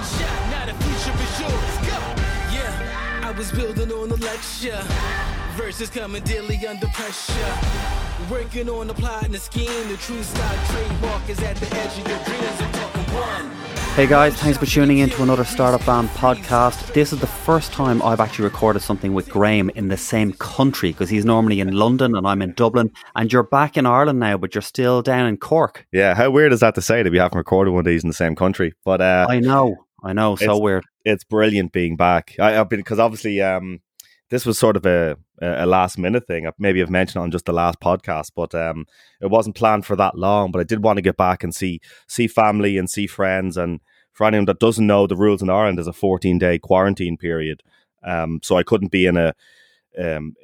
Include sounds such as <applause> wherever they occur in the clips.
one shot, now the future is yours. Go. Yeah, I was building on the lecture. Verses coming daily under pressure. Working on the plot and the scheme. The true stock trademark is at the edge of your dreams. I'm talking one. Hey guys, thanks for tuning in to another Startup Van podcast. This is the first time I've actually recorded something with Graham in the same country because he's normally in London and I'm in Dublin. And you're back in Ireland now, but you're still down in Cork. Yeah, how weird is that to say that we haven't recorded one of these in the same country? But uh, I know, I know, so It's- weird. it's brilliant being back. I, I've been because obviously um, this was sort of a, a last minute thing. Maybe I've mentioned it on just the last podcast, but um, it wasn't planned for that long. But I did want to get back and see see family and see friends. And for anyone that doesn't know, the rules in Ireland is a 14 day quarantine period. Um, so I couldn't be in a. Um,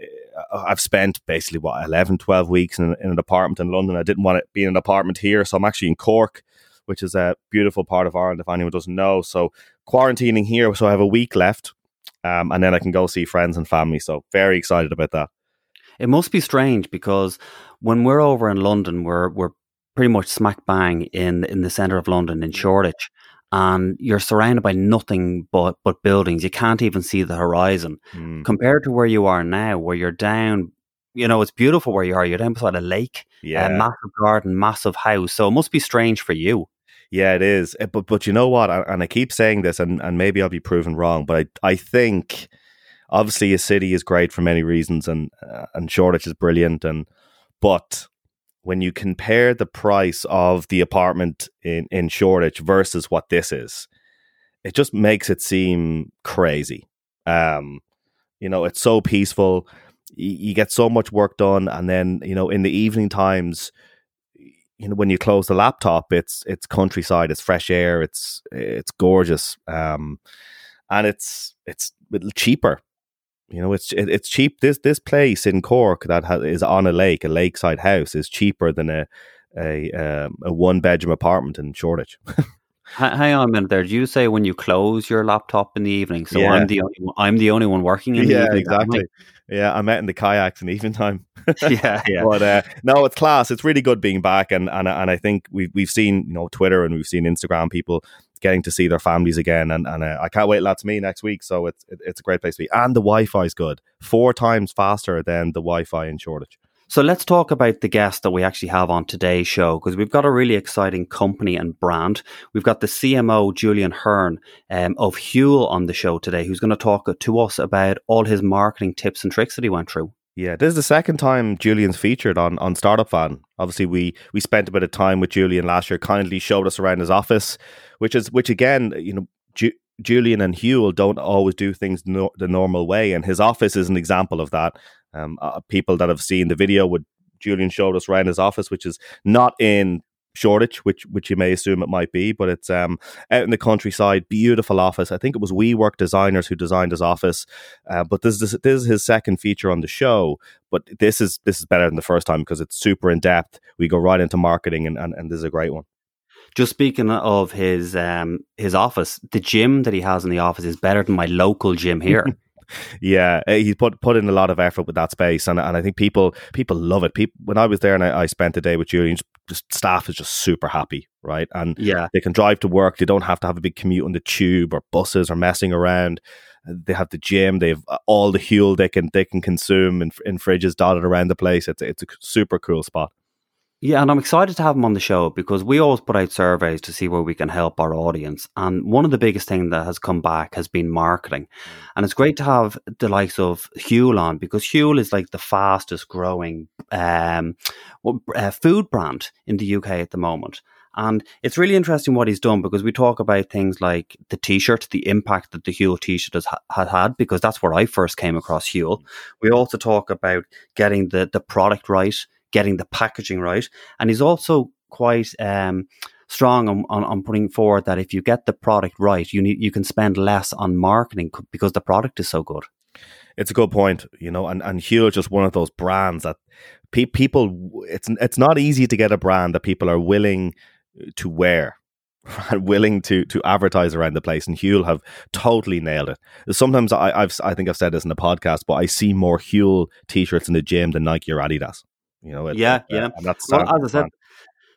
I've spent basically what 11, 12 weeks in, in an apartment in London. I didn't want to be in an apartment here, so I'm actually in Cork, which is a beautiful part of Ireland. If anyone doesn't know, so quarantining here, so I have a week left, um, and then I can go see friends and family. So very excited about that. It must be strange because when we're over in London, we're we're pretty much smack bang in in the centre of London in Shoreditch, and you're surrounded by nothing but but buildings. You can't even see the horizon. Mm, Compared to where you are now, where you're down, you know, it's beautiful where you are. You're down beside a lake, yeah, a massive garden, massive house. So it must be strange for you. Yeah, it is. Uh, But but you know what? And and I keep saying this, and, and maybe I'll be proven wrong. But I I think obviously a city is great for many reasons, and uh, and Shoreditch is brilliant, and but when you compare the price of the apartment in in Shoreditch versus what this is, it just makes it seem crazy. Um, you know, it's so peaceful. You, you get so much work done, and then you know in the evening times, you know when you close the laptop, it's it's countryside, it's fresh air, it's it's gorgeous, um, and it's it's cheaper. You know, it's it, it's cheap. This this place in Cork that ha- is on a lake, a lakeside house, is cheaper than a a um, a one bedroom apartment in Shoreditch. <laughs> Hang on a minute there. Did you say when you close your laptop in the evening? So Yeah. I'm the only one, I'm the only one working in the yeah, evening. exactly. Yeah, I'm out in the kayaks in the evening time. <laughs> <laughs> yeah, yeah. But uh, no, it's class. It's really good being back, and and and I think we've we've seen you know Twitter and we've seen Instagram people getting to see their families again, and and uh, I can't wait. That's me next week, so it's it's a great place to be, and the Wi-Fi is good, four times faster than the Wi-Fi in Shoreditch. So let's talk about the guest that we actually have on today's show because we've got a really exciting company and brand. We've got the CMO Julian Hearn um, of Huel on the show today, who's going to talk to us about all his marketing tips and tricks that he went through. Yeah, this is the second time Julian's featured on on Startup Van. Obviously, we we spent a bit of time with Julian last year. Kindly showed us around his office, which is which again, you know, Ju- Julian and Huel don't always do things no, the normal way, and his office is an example of that. Um, uh, people that have seen the video would Julian showed us around his office, which is not in Shoreditch, which which you may assume it might be, but it's um out in the countryside, beautiful office. I think it was WeWork designers who designed his office, uh, but this is this is his second feature on the show. But this is this is better than the first time because it's super in depth. We go right into marketing, and, and, and this is a great one. Just speaking of his um, his office, the gym that he has in the office is better than my local gym here. <laughs> Yeah, uh, he put put in a lot of effort with that space, and and I think people people love it. People when I was there and I, I spent the day with Julian, just staff is just super happy, right? And yeah, they can drive to work. They don't have to have a big commute on the tube or buses or messing around. They have the gym. They have uh, all the Huel they can they can consume in, in fridges dotted around the place. It's it's a super cool spot. Yeah, and I'm excited to have him on the show because we always put out surveys to see where we can help our audience. And one of the biggest things that has come back has been marketing. And it's great to have the likes of Huel on because Huel is like the fastest growing um, uh, food brand in the UK at the moment. And it's really interesting what he's done because we talk about things like the t-shirt, the impact that the Huel t-shirt has ha- had had, because that's where I first came across Huel. We also talk about getting the, the product right, getting the packaging right. And he's also quite um, strong on, on, on putting forward that if you get the product right, you need you can spend less on marketing because the product is so good. It's a good point, you know, and and Huel is just one of those brands that pe- people. It's it's not easy to get a brand that people are willing to wear. <laughs> And willing to to advertise around the place and Huel have totally nailed it. Sometimes I, I've I think I've said this in the podcast, but I see more Huel t-shirts in the gym than Nike or Adidas. You know, it, Yeah, uh, yeah. and that's Well, as I said,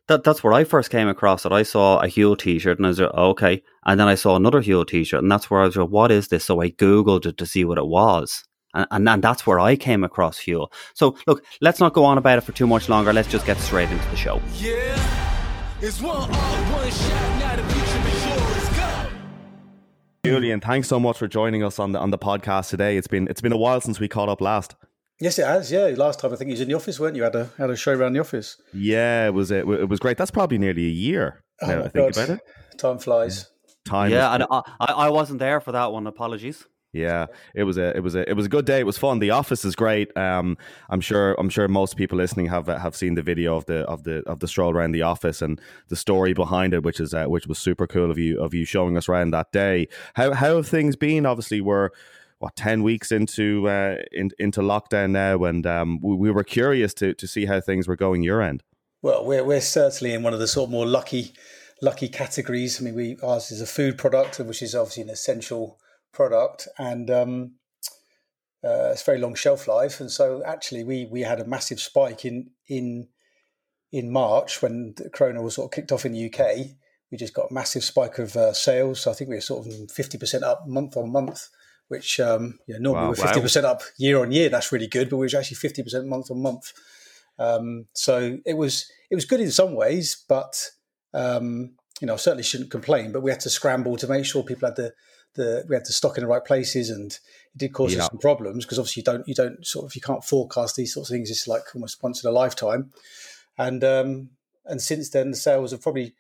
that that's where I first came across it. I saw a Huel T-shirt and I was like, okay, and then I saw another Huel T-shirt, and that's where I was like, what is this? So I googled it to see what it was. And, and, and that's where I came across Huel. So, look, let's not go on about it for too much longer. Let's just get straight into the show. Yeah, it's one all, one shot. Now the future is yours. Go. Julian, thanks so much for joining us on the on the podcast today. It's been it's been a while since we caught up last. Yes, it has. Yeah, last time I think he was in the office, weren't you? Had a had a show around the office. Yeah, it was it, it was great. That's probably nearly a year. now Oh, I think God. about it. Time flies. Time. yeah, and I, I, I wasn't there for that one. Apologies. Yeah, it was a it was a it was a good day. It was fun. The office is great. Um, I'm sure I'm sure most people listening have have seen the video of the of the of the stroll around the office and the story behind it, which is uh, which was super cool of you of you showing us around that day. How how have things been? Obviously, we're what ten weeks into uh, in, into lockdown now, and um, we, we were curious to to see how things were going your end. Well, we're we're certainly in one of the sort of more lucky lucky categories. I mean, we ours is a food product, which is obviously an essential product, and um, uh, it's very long shelf life. And so, actually, we we had a massive spike in in in March when the Corona was sort of kicked off in the UK. We just got a massive spike of uh, sales. So I think we were sort of fifty percent up month on month, which um, know, normally Wow, we're fifty percent up year on year. That's really good, but we were actually fifty percent month on month. Um, so it was it was good in some ways, but um, you know, I certainly shouldn't complain. But we had to scramble to make sure people had the the we had the stock in the right places, and it did cause Yeah. us some problems because obviously you don't you don't sort of you can't forecast these sorts of things. It's like almost once in a lifetime, and um, and since then the sales have probably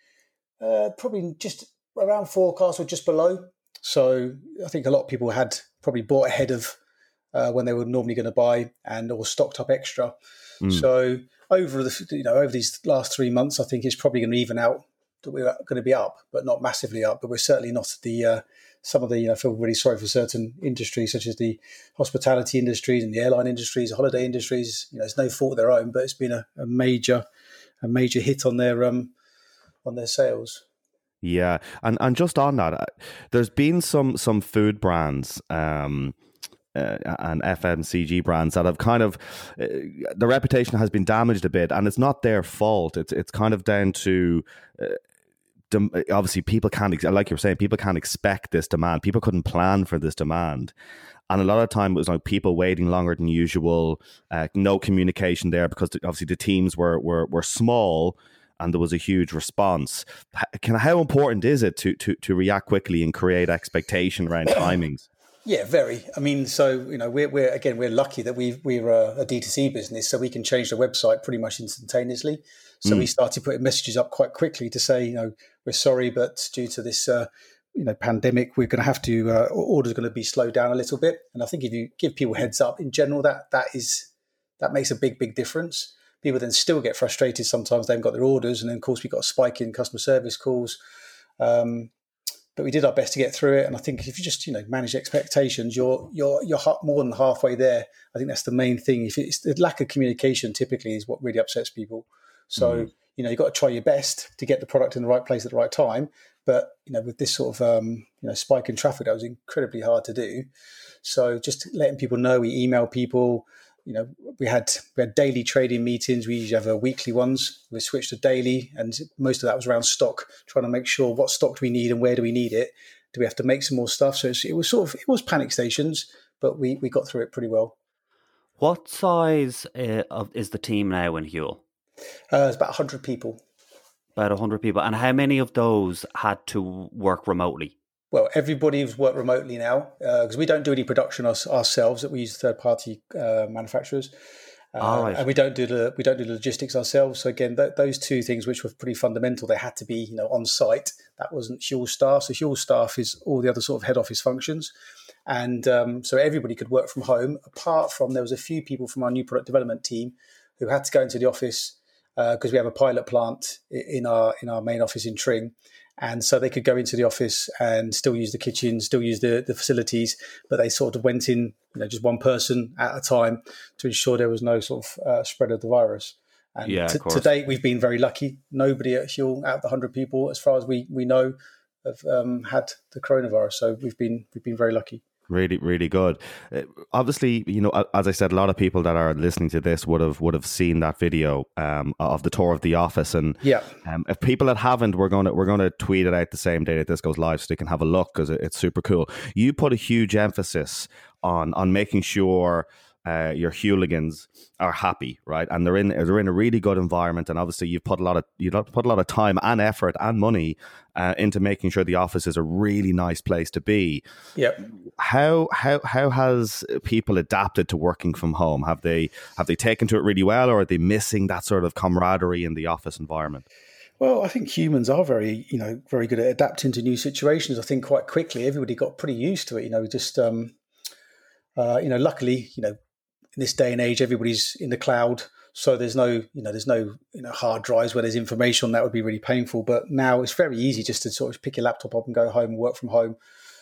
uh, probably just around forecast or just below. So I think a lot of people had probably bought ahead of uh, when they were normally going to buy and or stocked up extra. Mm. So over the you know over these last three months, I think it's probably going to even out that we're going to be up, but not massively up. But we're certainly not the uh, some of the you know I feel really sorry for certain industries such as the hospitality industries and the airline industries, the holiday industries. You know, it's no fault of their own, but it's been a, a major a major hit on their um on their sales. Yeah, and and just on that, uh, there's been some some food brands. Um, uh, and FMCG brands that have kind of uh, the reputation has been damaged a bit, and it's not their fault. It's it's kind of down to uh, dem- obviously people can't ex- like you're saying people can't expect this demand. People couldn't plan for this demand, and a lot of time it was like people waiting longer than usual. Uh, no communication there because the, obviously the teams were were were small, and there was a huge response. Can how important is it to to to react quickly and create expectation around <coughs> timings? Yeah, very. I mean, so you know, we're, we're again, we're lucky that we we're a, a D2C business, so we can change the website pretty much instantaneously. So we started putting messages up quite quickly to say, you know, we're sorry, but due to this, uh, you know, pandemic, we're going to have to uh, orders going to be slowed down a little bit. And I think if you give people heads up in general, that that is that makes a big big difference. People then still get frustrated sometimes they haven't got their orders, and then of course we got a spike in customer service calls. Um, but we did our best to get through it. And I think if you just you know manage expectations, you're you're you're more than halfway there. I think that's the main thing. If it's the lack of communication, typically is what really upsets people. So you know you've got to try your best to get the product in the right place at the right time. But you know with this sort of um, you know spike in traffic, that was incredibly hard to do. So just letting people know, we email people. You know, we had we had daily trading meetings. We usually have uh, weekly ones. We switched to daily, and most of that was around stock, trying to make sure what stock do we need and where do we need it. Do we have to make some more stuff? So it was sort of it was panic stations, but we we got through it pretty well. What size uh, of, is the team now in Huel? Uh, it's about hundred people. About 100 people. And how many of those had to work remotely? Well, everybody's worked remotely now because we don't do any production us, ourselves. That we use third party uh, manufacturers. Uh, right. and we don't do the we don't do the logistics ourselves. So again, th- those two things, which were pretty fundamental, they had to be you know on site. That wasn't Huel staff. So Huel staff is all the other sort of head office functions, and um, so everybody could work from home. Apart from there was a few people from our new product development team who had to go into the office because we have a pilot plant in our in our main office in Tring, and so they could go into the office and still use the kitchen, still use the, the facilities, but they sort of went in, you know, just one person at a time to ensure there was no sort of uh, spread of the virus. And Yeah, to, to date, we've been very lucky. Nobody at Huel, out of the hundred people, as far as we we know, have um, had the coronavirus. So we've been we've been very lucky. Really, really good. Uh, obviously, you know, as I said, a lot of people that are listening to this would have would have seen that video um, of the tour of the office. And yeah, um, if people that haven't, we're gonna we're gonna tweet it out the same day that this goes live, so they can have a look because it, it's super cool. You put a huge emphasis on on making sure uh, your Hueligans are happy, right? And they're in they're in a really good environment, and obviously you've put a lot of you put a lot of time and effort and money uh, into making sure the office is a really nice place to be. Yep. How how how has people adapted to working from home? Have they have they taken to it really well, or are they missing that sort of camaraderie in the office environment? Well, I think humans are very, you know, very good at adapting to new situations. I think quite quickly everybody got pretty used to it. You know, just, um, uh, you know, luckily, you know, in this day and age, everybody's in the cloud. So there's no, you know, there's no, you know, hard drives where there's information that would be really painful. But now it's very easy just to sort of pick your laptop up and go home and work from home.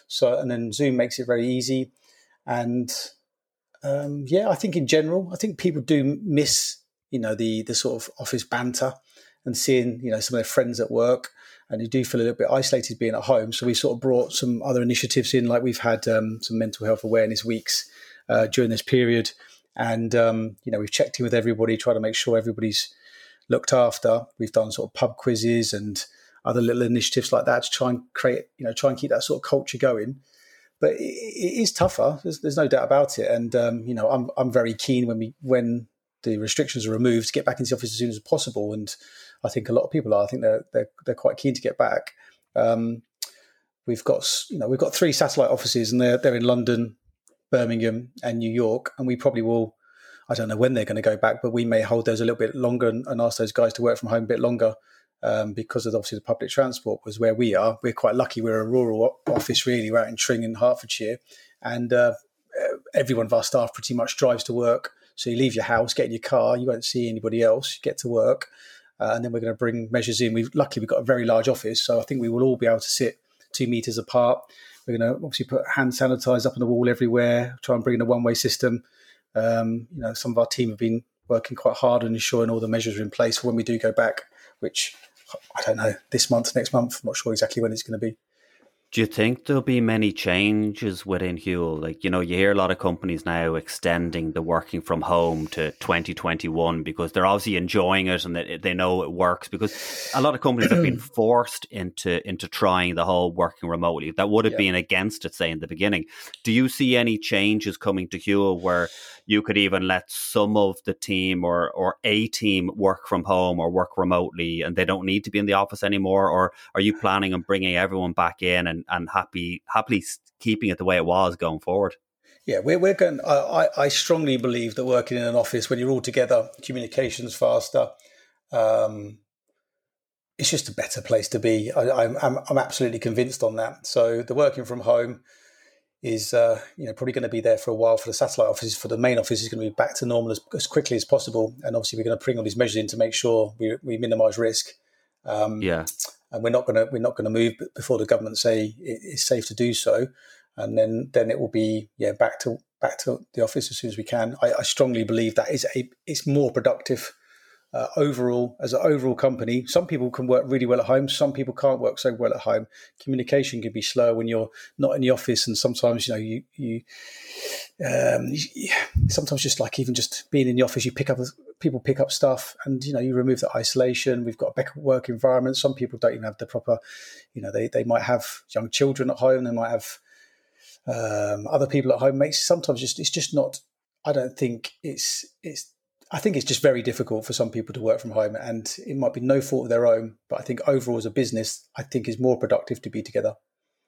So and then Zoom makes it very easy. And um, yeah, I think in general, I think people do miss, you know, the the sort of office banter and seeing, you know, some of their friends at work. And you do feel a little bit isolated being at home. So we sort of brought some other initiatives in, like we've had um, some mental health awareness weeks uh, during this period and um, you know, we've checked in with everybody, try to make sure everybody's looked after. We've done sort of pub quizzes and other little initiatives like that to try and create, you know, try and keep that sort of culture going. But it, it is tougher. There's, there's, no doubt about it. And um, you know, I'm I'm very keen when we when the restrictions are removed to get back into the office as soon as possible. And I think a lot of people are. I think they're they're, they're quite keen to get back. Um, we've got you know we've got three satellite offices, and they're they're in London, Birmingham and New York, and we probably will. I don't know when they're going to go back, but we may hold those a little bit longer and, and ask those guys to work from home a bit longer um, because of obviously the public transport was where we are. We're quite lucky. We're a rural office, really. We're out in Tring in Hertfordshire, and uh, every one of our staff pretty much drives to work. So you leave your house, get in your car, you won't see anybody else. You get to work, uh, and then we're going to bring measures in. We've luckily we've got a very large office, so I think we will all be able to sit two meters apart. We're going to obviously put hand sanitizer up on the wall everywhere, try and bring in a one way system. Um, you know, some of our team have been working quite hard on ensuring all the measures are in place for when we do go back, which I don't know, this month, next month, I'm not sure exactly when it's going to be. Do you think there'll be many changes within Huel? Like, you know, you hear a lot of companies now extending the working from home to 2021 because they're obviously enjoying it and they, they know it works because a lot of companies have been <clears throat> forced into into trying the whole working remotely. That would have yeah. been against it, say, in the beginning. Do you see any changes coming to Huel where you could even let some of the team or, or a team work from home or work remotely and they don't need to be in the office anymore? Or are you planning on bringing everyone back in and and and happy happily keeping it the way it was going forward. Yeah, we're, we're going. I, I strongly believe that working in an office when you're all together, communications faster. Um, it's just a better place to be. I, am I'm, I'm absolutely convinced on that. So the working from home is uh, you know probably going to be there for a while for the satellite offices. For the main office is going to be back to normal as, as quickly as possible. And obviously we're going to bring all these measures in to make sure we, we minimise risk. Um, yeah and we're not going to we're not going to move before the government say it's safe to do so, and then then it will be yeah back to back to the office as soon as we can. I, I strongly believe that is a it's more productive uh, overall as an overall company. Some people can work really well at home. Some people can't work so well at home. Communication can be slow when you're not in the office, and sometimes you know you you, um, sometimes just like even just being in the office, you pick up people pick up stuff and you know you remove the isolation we've got a better work environment some people don't even have the proper you know they, they might have young children at home they might have um, other people at home makes sometimes just it's just not i don't think it's it's i think it's just very difficult for some people to work from home and it might be no fault of their own but i think overall as a business i think is more productive to be together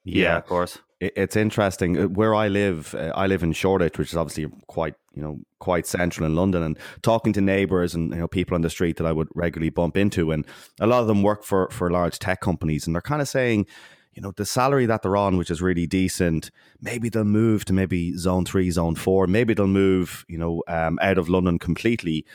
yeah, of course. It's interesting uh, where I live. Uh, I live in Shoreditch, which is obviously quite you know quite central in London. And talking to neighbours and you know people on the street that I would regularly bump into, and a lot of them work for for large tech companies, and they're kind of saying, you know, the salary that they're on, which is really decent, maybe they'll move to maybe zone three, zone four. Maybe they'll move, you know, um, out of London completely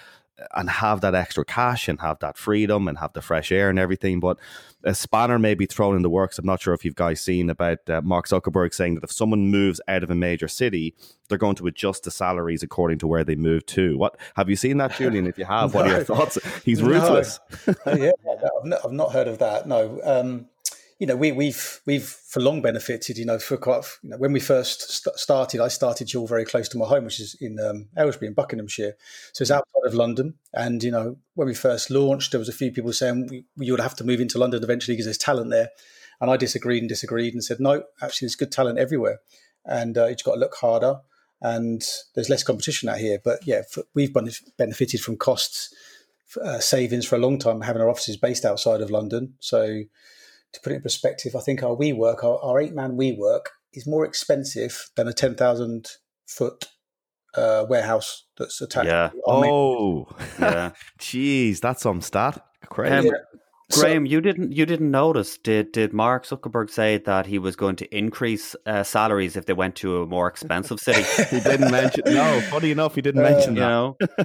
and have that extra cash and have that freedom and have the fresh air and everything. But a spanner may be thrown in the works. I'm not sure if you've guys seen about uh, Mark Zuckerberg saying that if someone moves out of a major city, they're going to adjust the salaries according to where they move to. What have you seen that, Julian? If you have, no. what are your <laughs> thoughts? He's ruthless. No. <laughs> yeah, I've not, I've not, heard of that. No. Um, you know, we, we've we've for long benefited. You know, for quite you know, when we first st- started, I started Huel very close to my home, which is in um, Aylesbury in Buckinghamshire, so it's outside of London. And you know, when we first launched, there was a few people saying you would have to move into London eventually because there's talent there, and I disagreed and disagreed and said no, actually, there's good talent everywhere, and uh, you've got to look harder, and there's less competition out here. But yeah, for, we've benefited from costs. Uh, savings for a long time having our offices based outside of London. So to put it in perspective, I think our WeWork, our, our eight man WeWork, is more expensive than a 10,000 foot uh, warehouse that's attached. Yeah. Oh, <laughs> yeah. Jeez, that's some stat. Crazy. Um, yeah. Graham, so, you didn't you didn't notice? Did did Mark Zuckerberg say that he was going to increase uh, salaries if they went to a more expensive city? <laughs> he didn't mention. No, funny enough, he didn't uh, mention that. You know, <laughs>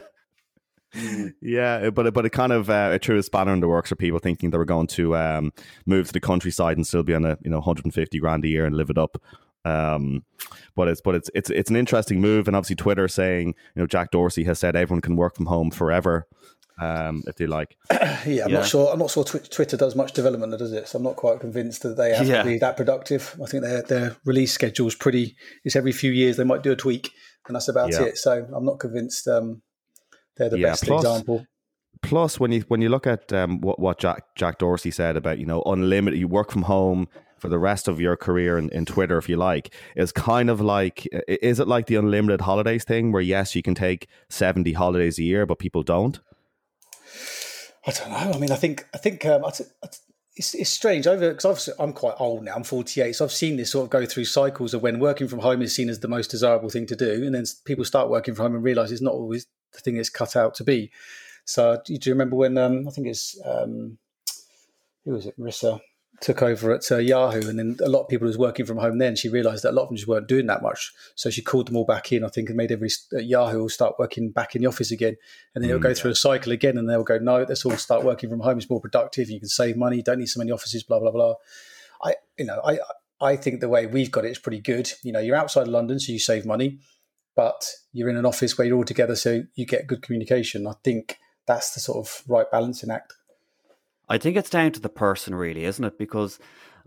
yeah, but but it kind of uh, it threw a spanner in the works for people thinking they were going to um, move to the countryside and still be on a you know 150 grand a year and live it up. Um, but it's but it's it's it's an interesting move, and obviously Twitter saying you know Jack Dorsey has said everyone can work from home forever. Um, if they like, <clears throat> yeah, I'm yeah. not sure. I'm not sure Twitter does much development, does it? So I'm not quite convinced that they have yeah. to be that productive. I think their their release schedule is pretty. It's every few years they might do a tweak, and that's about yeah. it. So I'm not convinced. Um, they're the yeah, best plus, example. Plus, when you when you look at um, what what Jack Jack Dorsey said about you know unlimited, you work from home for the rest of your career in, in Twitter, if you like, is kind of like is it like the unlimited holidays thing, where yes, you can take seventy holidays a year, but people don't. I don't know. I mean, I think I think um, I, it's, it's strange over because I'm quite old now. I'm 48, so I've seen this sort of go through cycles of when working from home is seen as the most desirable thing to do, and then people start working from home and realize it's not always the thing it's cut out to be. So do you remember when um, I think it's um, who was it, Marissa took over at uh, Yahoo, and then a lot of people who was working from home then she realised that a lot of them just weren't doing that much. So she called them all back in, I think, and made every uh, Yahoo all start working back in the office again, and then mm, it'll go yeah. through a cycle again, and they'll go, no, let's all start working from home. It's more productive. You can save money. You don't need so many offices. Blah blah blah. I, you know, I I think the way we've got it is pretty good. You know, you're outside London, so you save money but you're in an office where you're all together, so you get good communication. I think that's the sort of right balancing act. I think it's down to the person, really, isn't it? Because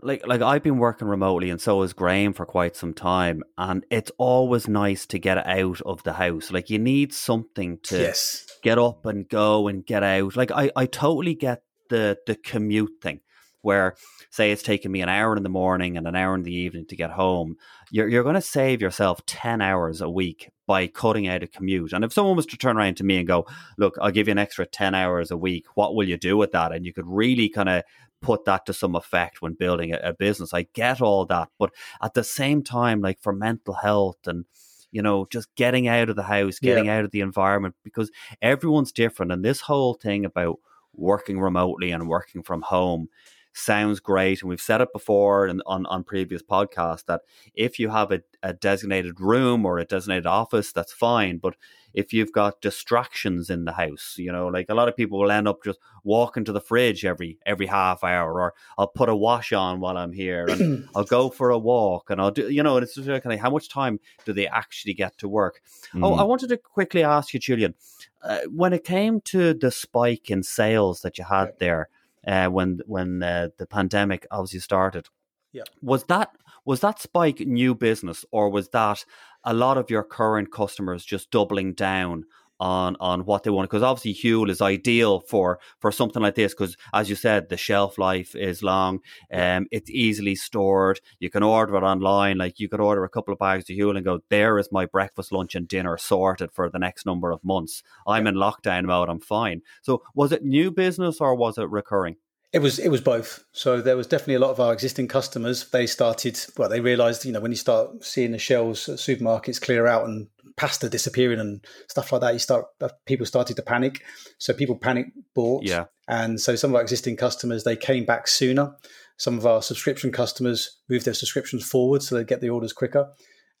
like like I've been working remotely and so has Graham for quite some time and it's always nice to get out of the house. Like you need something to yes. get up and go and get out. Like I, I totally get the the commute thing where say it's taking me an hour in the morning and an hour in the evening to get home, you're, you're going to save yourself 10 hours a week by cutting out a commute. And if someone was to turn around to me and go, look, I'll give you an extra 10 hours a week, what will you do with that? And you could really kind of put that to some effect when building a, a business. I get all that. But at the same time, like for mental health and, you know, just getting out of the house, getting yeah. out of the environment, because everyone's different. And this whole thing about working remotely and working from home sounds great. And we've said it before and on, on previous podcasts that if you have a, a designated room or a designated office, that's fine. But if you've got distractions in the house, you know, like a lot of people will end up just walking to the fridge every every half hour, or I'll put a wash on while I'm here, and <clears throat> I'll go for a walk, and I'll do, you know, and it's just kind of how much time do they actually get to work? Mm. Oh, I wanted to quickly ask you, Julian, uh, when it came to the spike in sales that you had there uh, when when uh, the pandemic obviously started. Yeah. Was that was that spike new business or was that a lot of your current customers just doubling down on on what they want because obviously Huel is ideal for for something like this because as you said the shelf life is long um it's easily stored you can order it online like you could order a couple of bags of Huel and go there is my breakfast lunch and dinner sorted for the next number of months I'm in lockdown mode I'm fine so was it new business or was it recurring it was it was both. So there was definitely a lot of our existing customers. They started well. They realised you know when you start seeing the shelves at supermarkets clear out and pasta disappearing and stuff like that, you start uh, people started to panic. So people panic bought. Yeah. And so some of our existing customers they came back sooner. Some of our subscription customers moved their subscriptions forward so they get the orders quicker.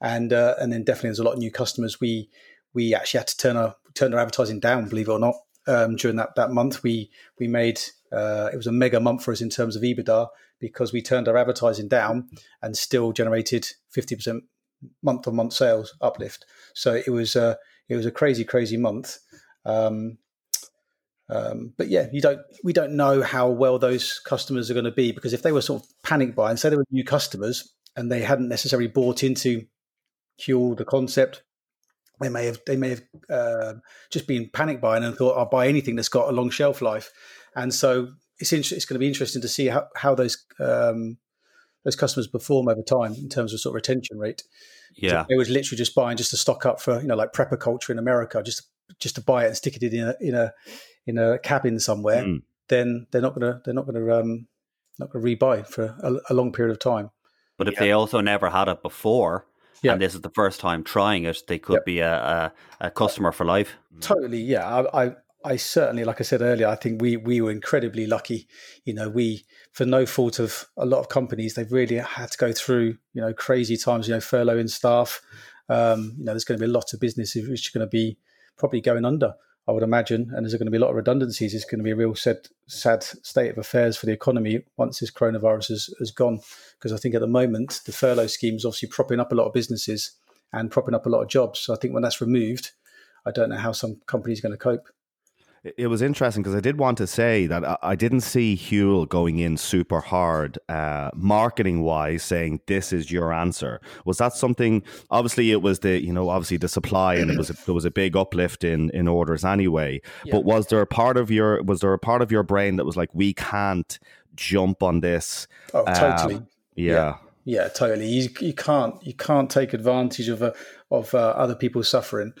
And uh, and then definitely there's a lot of new customers. We we actually had to turn our turn our advertising down, believe it or not. Um, during that, that month, we we made uh, it was a mega month for us in terms of EBITDA because we turned our advertising down and still generated fifty percent month on month sales uplift. So it was a it was a crazy crazy month. Um, Um, but yeah, you don't. We don't know how well those customers are going to be because if they were sort of panic buying, say they were new customers and they hadn't necessarily bought into Huel the concept, they may have they may have uh, just been panic buying and thought I'll buy anything that's got a long shelf life, and so it's inter- it's going to be interesting to see how how those um, those customers perform over time in terms of sort of retention rate. Yeah, it was literally just buying just to stock up for you know like prepper culture in America, just just to buy it and stick it in a in a in a cabin somewhere, mm. then they're not gonna they're not gonna um, not gonna rebuy for a, a, long period of time. But if yeah. they also never had it before, yeah. and this is the first time trying it, they could yep. be a, a, a, customer for life. Totally, yeah. I, I, I certainly, like I said earlier, I think we we were incredibly lucky. You know, we for no fault of a lot of companies, they've really had to go through you know crazy times. You know, furloughing staff. Um, you know, there's going to be a lot of businesses which are going to be probably going under. I would imagine, and there's going to be a lot of redundancies. It's going to be a real sad, sad state of affairs for the economy once this coronavirus has, has gone. Because I think at the moment the furlough scheme is obviously propping up a lot of businesses and propping up a lot of jobs. So I think when that's removed, I don't know how some companies are going to cope. It was interesting because I did want to say that I didn't see Huel going in super hard, uh, marketing wise, saying this is your answer. Was that something? Obviously, it was the you know obviously the supply, and it was a, there was a big uplift in in orders anyway. Yeah. But was there a part of your was there a part of your brain that was like we can't jump on this? Oh, totally. Um, yeah. yeah. yeah. totally. You, you can't you can't take advantage of uh, of uh, other people suffering.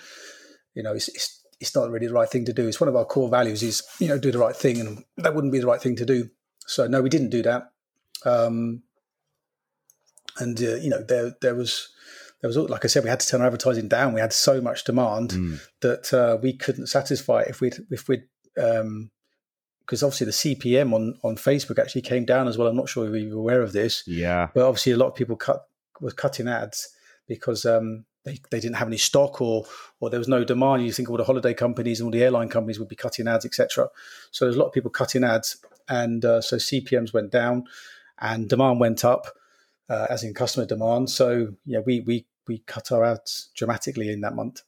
You know, it's, it's it's not really the right thing to do. It's one of our core values is, you know, do the right thing. And that wouldn't be the right thing to do. So no, we didn't do that. Um, and, uh, you know, there, there was, there was, like I said, we had to turn our advertising down. We had so much demand mm. that uh, we couldn't satisfy it if we'd, if we'd, um, because obviously the CPM on, on Facebook actually came down as well. I'm not sure if you were aware of this. Yeah. But obviously a lot of people cut were cutting ads because um, they, they didn't have any stock or or there was no demand. You think all the holiday companies and all the airline companies would be cutting ads, etc. So there's a lot of people cutting ads, and uh, so CPMS went down, and demand went up, uh, as in customer demand. So yeah, we we we cut our ads dramatically in that month.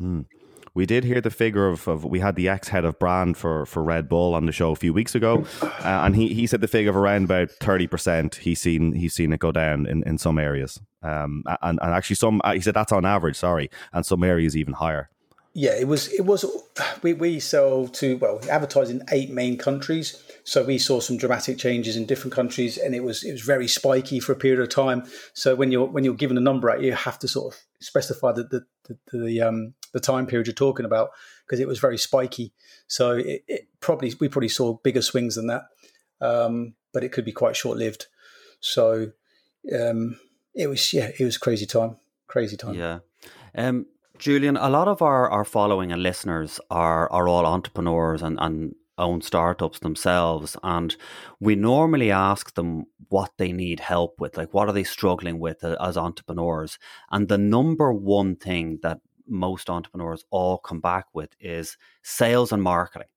Mm. We did hear the figure of, of we had the ex head of brand for, for Red Bull on the show a few weeks ago, uh, and he, he said the figure of around about thirty percent. He's seen he's seen it go down in, in some areas, um, and and actually some uh, he said that's on average. Sorry, and some areas even higher. Yeah, it was it was <sighs> we we sell to well advertise in eight main countries. So we saw some dramatic changes in different countries, and it was it was very spiky for a period of time. So when you're when you're given a number out, you have to sort of specify the the the, the um the time period you're talking about because it was very spiky. So it, it, probably we probably saw bigger swings than that, um, but it could be quite short lived. So um, it was yeah, it was crazy time, crazy time. Yeah. Um, Julian, a lot of our, our following and listeners are are all entrepreneurs and, and own startups themselves and we normally ask them what they need help with like what are they struggling with as entrepreneurs and the number one thing that most entrepreneurs all come back with is sales and marketing.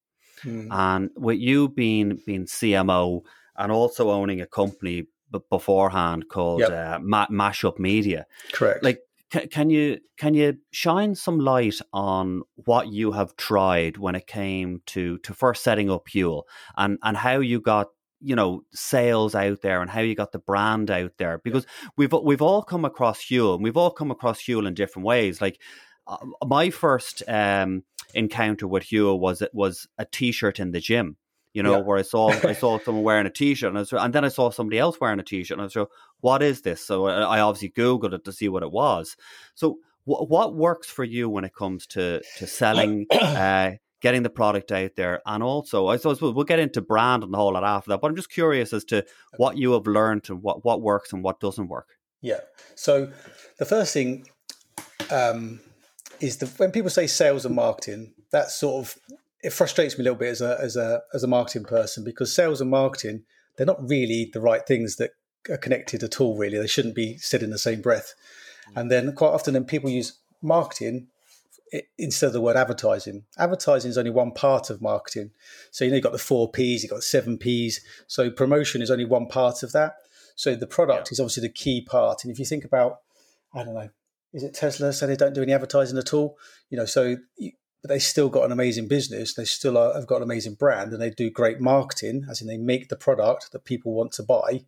Mm. And with you being being CMO and also owning a company b- beforehand called yep. uh, Ma- Mashup Media, correct? Like, c- can you can you shine some light on what you have tried when it came to to first setting up Huel and and how you got you know sales out there and how you got the brand out there? Because we've we've all come across Huel and we've all come across Huel in different ways. Like uh, my first um, encounter with Huel was it was a T-shirt in the gym. You know, yeah. where I saw I <laughs> saw someone wearing a T-shirt, and, was, and, then I saw somebody else wearing a T-shirt, and I was like, "What is this?" So I obviously googled it to see what it was. So, wh- what works for you when it comes to to selling, uh, getting the product out there, and also I suppose we'll, we'll get into brand and the whole lot after that. But I'm just curious as to what you have learned and what what works and what doesn't work. Yeah. So the first thing um, is the when people say sales and marketing, that sort of it frustrates me a little bit as a as a as a marketing person because sales and marketing they're not really the right things that are connected at all. Really, they shouldn't be said in the same breath. Mm. And then quite often, then people use marketing instead of the word advertising. Advertising is only one part of marketing. So you know you've got the four P's, you've got the seven P's. So promotion is only one part of that. So the product yeah. is obviously the key part. And if you think about, I don't know, is it Tesla So they don't do any advertising at all? You know, so but they still got an amazing business. They still are, have got an amazing brand, and they do great marketing, as in they make the product that people want to buy,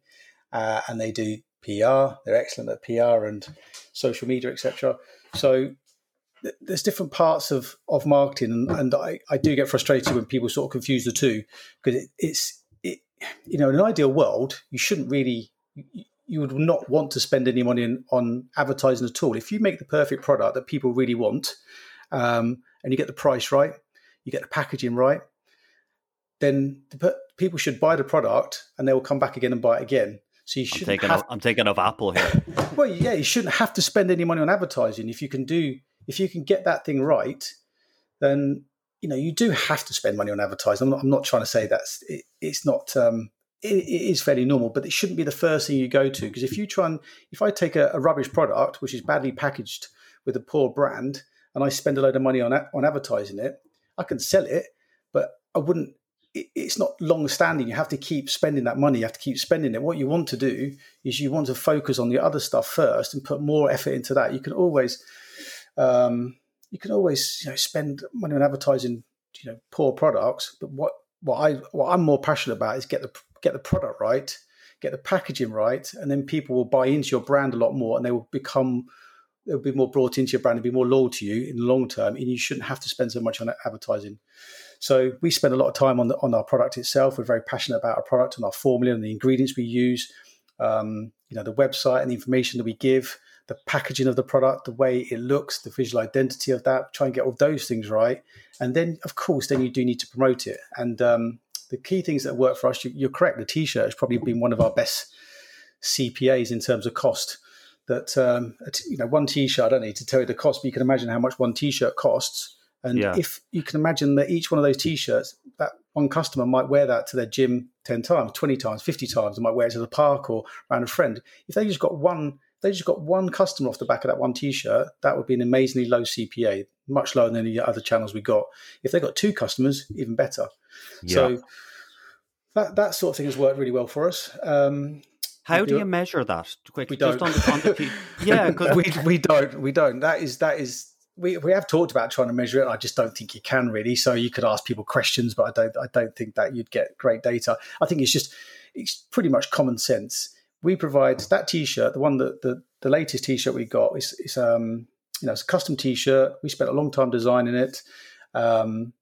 uh, and they do PR. They're excellent at PR and social media, etc. So th- there's different parts of of marketing, and, and I, I do get frustrated when people sort of confuse the two because it, it's it, you know in an ideal world you shouldn't really you would not want to spend any money on, on advertising at all. If you make the perfect product that people really want, um, and you get the price right, you get the packaging right, then the, people should buy the product and they will come back again and buy it again. So you should. I'm taking, have, of, I'm taking of Apple here. <laughs> well, yeah, you shouldn't have to spend any money on advertising if you can do if you can get that thing right. Then you know you do have to spend money on advertising. I'm not, I'm not trying to say that's it, it's not. Um, it, it is fairly normal, but it shouldn't be the first thing you go to because if you try and if I take a, a rubbish product which is badly packaged with a poor brand and I spend a load of money on on advertising it, I can sell it, but I wouldn't. It, it's not long standing. You have to keep spending that money. You have to keep spending it. What you want to do is you want to focus on the other stuff first and put more effort into that. You can always, um, you can always you know spend money on advertising, you know, poor products. But what what I what I'm more passionate about is get the get the product right, get the packaging right, and then people will buy into your brand a lot more, and they will become they'll be more brought into your brand and be more loyal to you in the long term, and you shouldn't have to spend so much on advertising. So we spend a lot of time on the, on our product itself. We're very passionate about our product and our formula and the ingredients we use. Um, you know, the website and the information that we give, the packaging of the product, the way it looks, the visual identity of that. Try and get all those things right, and then of course, then you do need to promote it. And um, the key things that work for us, you, are correct. The t-shirt has probably been one of our best CPAs in terms of cost that um, you know one t-shirt. I don't need to tell you the cost, but you can imagine how much one t-shirt costs. And yeah. if you can imagine that each one of those t-shirts, that one customer might wear that to their gym ten times, twenty times, fifty times. They might wear it to the park or around a friend. If they just got one, they just got one customer off the back of that one t-shirt, that would be an amazingly low CPA, much lower than any other channels we got. If they got two customers, even better. Yeah. So that that sort of thing has worked really well for us. Um, how do, do you measure that? Quick, we don't. On the, on the, yeah, because <laughs> we we don't we don't. That is that is we, we have talked about trying to measure it. I just don't think you can really. So you could ask people questions, but I don't I don't think that you'd get great data. I think it's just it's pretty much common sense. We provide that T-shirt, the one that the, the latest T-shirt we got is, is um you know it's a custom T-shirt. We spent a long time designing it. Um,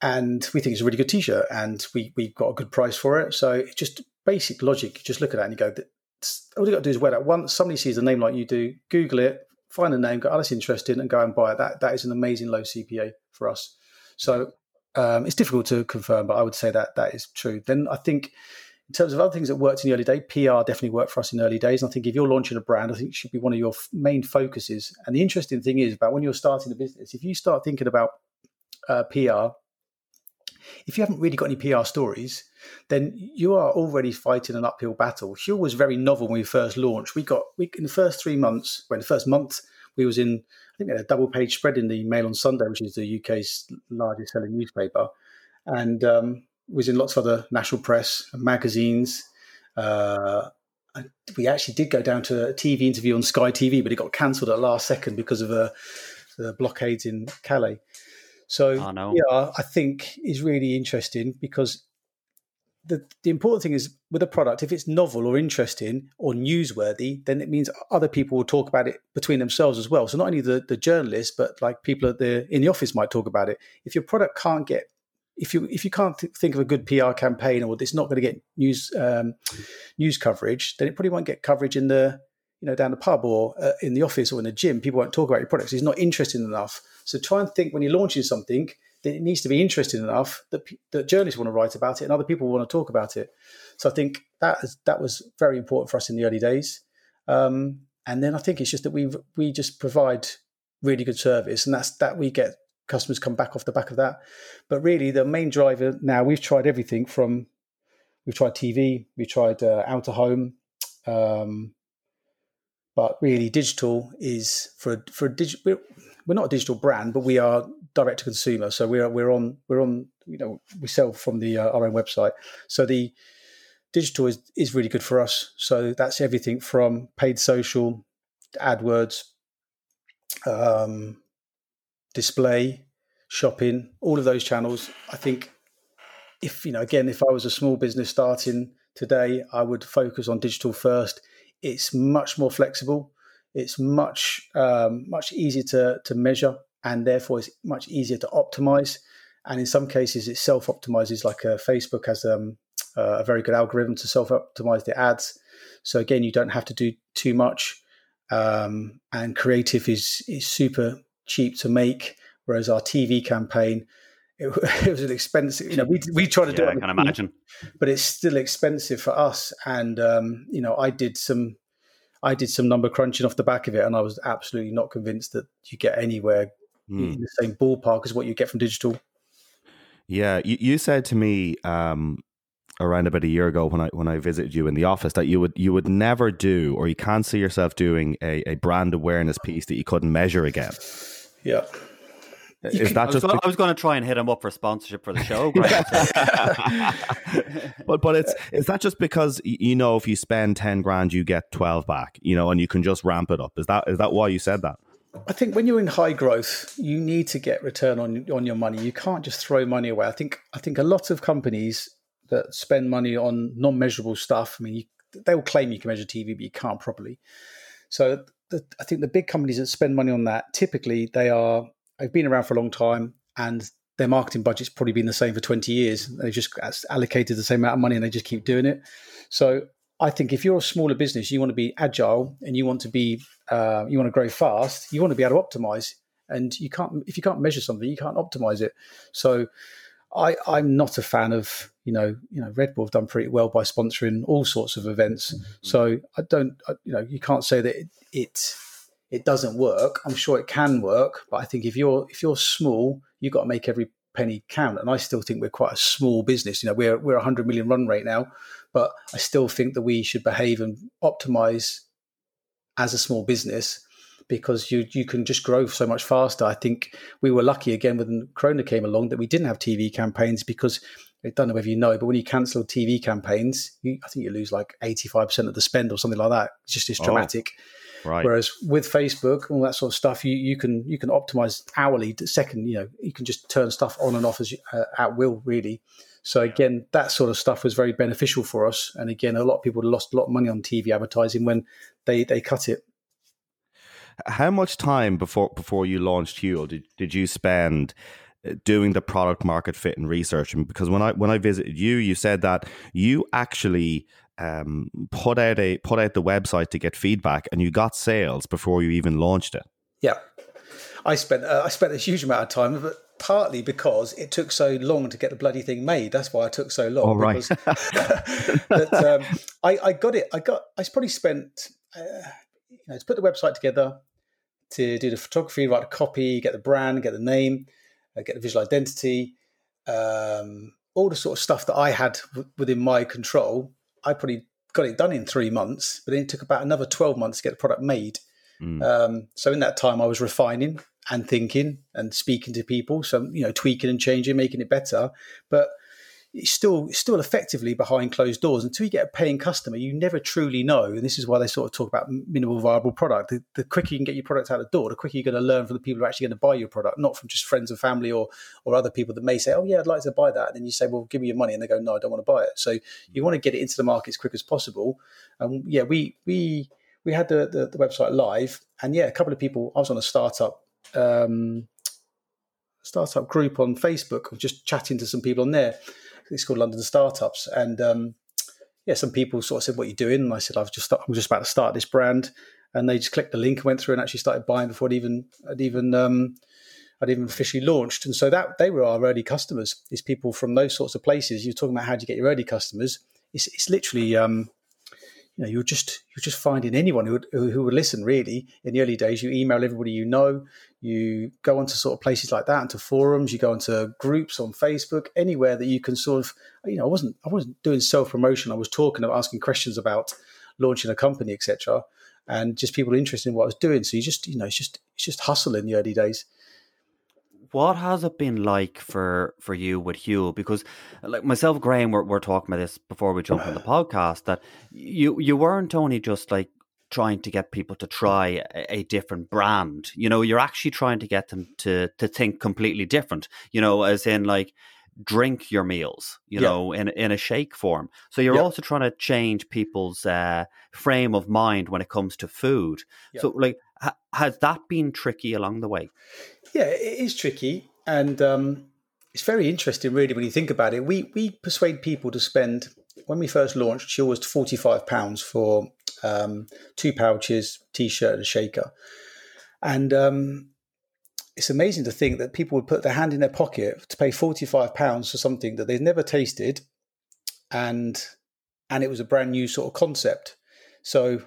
and we think it's a really good T-shirt, and we we got a good price for it. So it's just basic logic. You just look at that and you go, all you got to do is wear that. Once somebody sees a name like you do, Google it, find a name, go, oh, that's interesting, and go and buy it. That that is an amazing low CPA for us. So um, it's difficult to confirm, but I would say that that is true. Then I think in terms of other things that worked in the early day, PR definitely worked for us in early days. And I think if you're launching a brand, I think it should be one of your main focuses. And the interesting thing is about when you're starting a business, if you start thinking about uh, PR if you haven't really got any PR stories, then you are already fighting an uphill battle. Huel was very novel when we first launched. We got we, in the first three months, when the first month we was in, I think we had a double page spread in the Mail on Sunday, which is the UK's largest selling newspaper, and um, was in lots of other national press and magazines. Uh, we actually did go down to a TV interview on Sky TV, but it got cancelled at last second because of uh, the blockades in Calais. So oh, yeah, I think is really interesting because the the important thing is with a product, if it's novel or interesting or newsworthy, then it means other people will talk about it between themselves as well. So not only the, the journalists, but like people at the in the office might talk about it. If your product can't get if you if you can't th- think of a good PR campaign or it's not going to get news um, news coverage, then it probably won't get coverage in the you know down the pub or uh, in the office or in the gym. People won't talk about your products. It's not interesting enough so try and think when you're launching something that it needs to be interesting enough that, that journalists want to write about it and other people want to talk about it. So I think that is, that was very important for us in the early days. Um, and then I think it's just that we we just provide really good service, and that's that we get customers come back off the back of that. But really, the main driver now we've tried everything from we've tried TV, we tried uh, out of home, um, but really digital is for for a digital we're not a digital brand, but we are direct to consumer. So we're we're on we're on you know we sell from the uh, our own website. So the digital is is really good for us. So that's everything from paid social, AdWords, um, display, shopping, all of those channels. I think if you know, again, if I was a small business starting today, I would focus on digital first. It's much more flexible. It's much um, much easier to to measure, and therefore it's much easier to optimize. And in some cases, it self optimizes. Like uh, Facebook has um, uh, a very good algorithm to self optimize the ads. So again, you don't have to do too much. Um, and creative is is super cheap to make, whereas our TV campaign it, <laughs> it was an expensive. You know, we we try to Yeah, do it. I the can cheap, imagine. but it's still expensive for us. And um, you know, I did some, I did some number crunching off the back of it, and I was absolutely not convinced that you get anywhere Hmm. in the same ballpark as what you get from digital. Yeah, you, you said to me um, around about a year ago when I when I visited you in the office that you would you would never do or you can't see yourself doing a, a brand awareness piece that you couldn't measure again. Yeah, Is I that was, just gonna, I was going to try and hit him up for sponsorship for the show. <laughs> <laughs> But but it's is that just because you know if you spend ten grand you get twelve back, you know, and you can just ramp it up? Is that is that why you said that? I think when you're in high growth, you need to get return on on your money. You can't just throw money away. I think I think a lot of companies that spend money on non-measurable stuff. I mean, you, they will claim you can measure TV, but you can't properly. So the, I think the big companies that spend money on that typically they are they've been around for a long time and their marketing budget's probably been the same for 20 years. They've just allocated the same amount of money and they just keep doing it. So I think if you're a smaller business, you want to be agile and you want to be uh, you want to grow fast. You want to be able to optimize, and you can't if you can't measure something, you can't optimize it. So I, I'm not a fan of you know you know Red Bull have done pretty well by sponsoring all sorts of events. So I don't I, you know you can't say that it, it it doesn't work. I'm sure it can work, but I think if you're if you're small, you've got to make every penny count. And I still think we're quite a small business. You know, we're we're a hundred million run rate now, but I still think that we should behave and optimize as a small business because you you can just grow so much faster. I think we were lucky again when Corona came along that we didn't have TV campaigns because I don't know whether you know, but when you cancel TV campaigns, you, I think you lose like eighty five percent of the spend or something like that. It's just it's Oh. Right. Whereas with Facebook, and all that sort of stuff, you, you can you can optimize hourly, second. You know, you can just turn stuff on and off as you, uh, at will, really. So again, that sort of stuff was very beneficial for us. And again, a lot of people lost a lot of money on TV advertising when they they cut it. How much time before before you launched Huel did, did you spend uh, doing the product market fit and research? And Because when I when I visited you, you said that you actually um, put out a put out the website to get feedback, and you got sales before you even launched it. Yeah, I spent uh, I spent a huge amount of time, but partly because it took so long to get the bloody thing made. That's why I took so long. Oh, right. because- <laughs> but um, I, I got it. I got. I probably spent. Uh, you know, to put the website together, to do the photography, write the copy, get the brand, get the name, uh, get the visual identity, um, all the sort of stuff that I had w- within my control. I probably got it done in three months, but then it took about another twelve months to get the product made. Mm. Um, so in that time, I was refining and thinking and speaking to people. So you know, tweaking and changing, making it better. But it's still it's still effectively behind closed doors until you get a paying customer. You never truly know, and this is why they sort of talk about minimal viable product. The, the quicker you can get your product out the door, the quicker you're going to learn from the people who are actually going to buy your product, not from just friends and family or or other people that may say, "Oh yeah, I'd like to buy that," and then you say, "Well, give me your money," and they go, "No, I don't want to buy it." So you want to get it into the market as quick as possible. And yeah, we we we had the, the, the website live, and yeah, a couple of people. I was on a startup um, startup group on Facebook. Just chatting to some people on there. It's called London Startups, and um, yeah, some people sort of said, "What are you doing?" And I said, "I've just I'm just about to start this brand," and they just clicked the link and went through and actually started buying before I'd even I'd even um, I'd even officially launched. And so that they were our early customers. These people from those sorts of places. You're talking about how do you get your early customers? It's, it's literally um, you know you're just you're just finding anyone who would, who, would listen really in the early days. You email everybody you know. You go onto sort of places like that into forums. You go into groups on facebook anywhere that you can sort of you know i wasn't i wasn't doing self promotion i was talking about asking questions about launching a company etc and just people interested in what i was doing. So you just you know it's just it's just hustle in the early days what has it been like for for you with Huel? Because like myself, Graham, we're, we're talking about this before we jump on the <sighs> podcast. That you you weren't only just like trying to get people to try a, a, different brand. You know, you're actually trying to get them to to think completely different. You know, as in like drink your meals. You yeah. know, in in a shake form. So you're yeah. also trying to change people's uh, frame of mind when it comes to food. Yeah. So like, ha- has that been tricky along the way? Yeah, it is tricky, and um, it's very interesting, really, when you think about it. We we persuade people to spend when we first launched. She was forty five pounds for um, two pouches, t-shirt, and a shaker, and um, it's amazing to think that people would put their hand in their pocket to pay forty five pounds for something that they've never tasted, and and it was a brand new sort of concept. So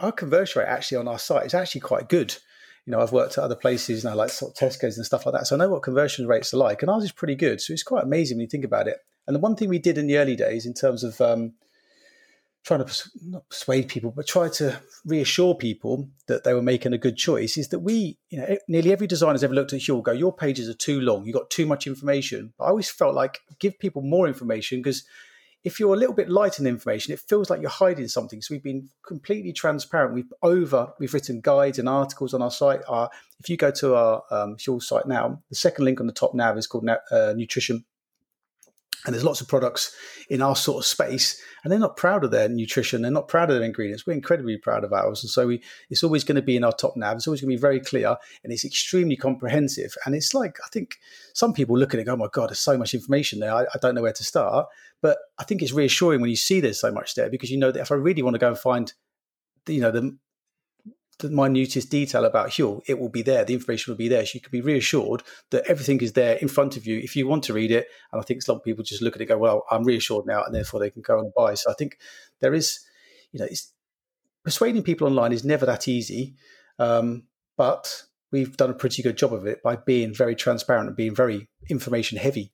our conversion rate actually on our site is actually quite good you know, I've worked at other places and I like sort of Tesco's and stuff like that. So I know what conversion rates are like, and ours is pretty good. So it's quite amazing when you think about it. And the one thing we did in the early days, in terms of um, trying to not persuade people, but try to reassure people that they were making a good choice, is that we, you know, nearly every designer's ever looked at Huel go, your pages are too long, you got too much information. But I always felt like give people more information because if you're a little bit light in information, it feels like you're hiding something. So we've been completely transparent. We've over, we've written guides and articles on our site. Our, if you go to our um, Huel site now, the second link on the top nav is called uh, Nutrition and there's lots of products in our sort of space, and they're not proud of their nutrition. They're not proud of their ingredients. We're incredibly proud of ours, and so we, it's always going to be in our top nav. It's always going to be very clear, and it's extremely comprehensive. And it's like I think some people look at it, go, "Oh my god, there's so much information there. I, I don't know where to start." But I think it's reassuring when you see there's so much there because you know that if I really want to go and find, you know, the the minutest detail about Huel, it will be there. The information will be there. So you can be reassured that everything is there in front of you if you want to read it. And I think a lot of people just look at it go, well, I'm reassured now, and therefore they can go and buy. So I think there is, you know, persuading people online is never that easy. Um, but we've done a pretty good job of it by being very transparent and being very information heavy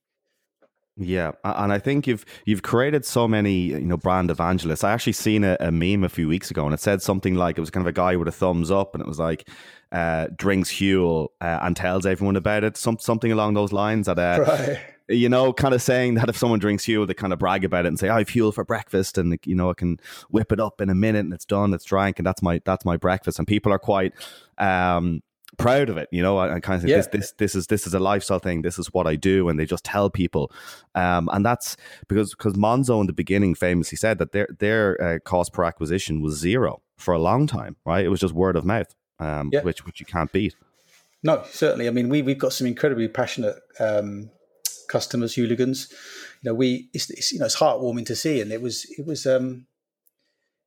yeah, and I think you've you've created so many you know brand evangelists. I actually seen a, a, meme a few weeks ago, and it said something like it was kind of a guy with a thumbs up, and it was like uh, drinks Huel uh, and tells everyone about it, some, something along those lines. That uh, <laughs> right. you know, kind of saying that if someone drinks Huel, they kind of brag about it and say, "I have Huel for breakfast," and you know, I can whip it up in a minute, and it's done, it's drank, and that's my that's my breakfast. And people are quite um, proud of it. You know, I, I kind of think yeah. this, this, this is, this is a lifestyle thing. This is what I do. And they just tell people. Um, and that's because, because Monzo in the beginning famously said that their, their uh, cost per acquisition was zero for a long time, right? It was just word of mouth, um, yeah. which, which you can't beat. No, certainly. I mean, we, we've got some incredibly passionate, um, customers, Hueligans. You know, we, it's, it's, you know, it's heartwarming to see. And it was, it was, um,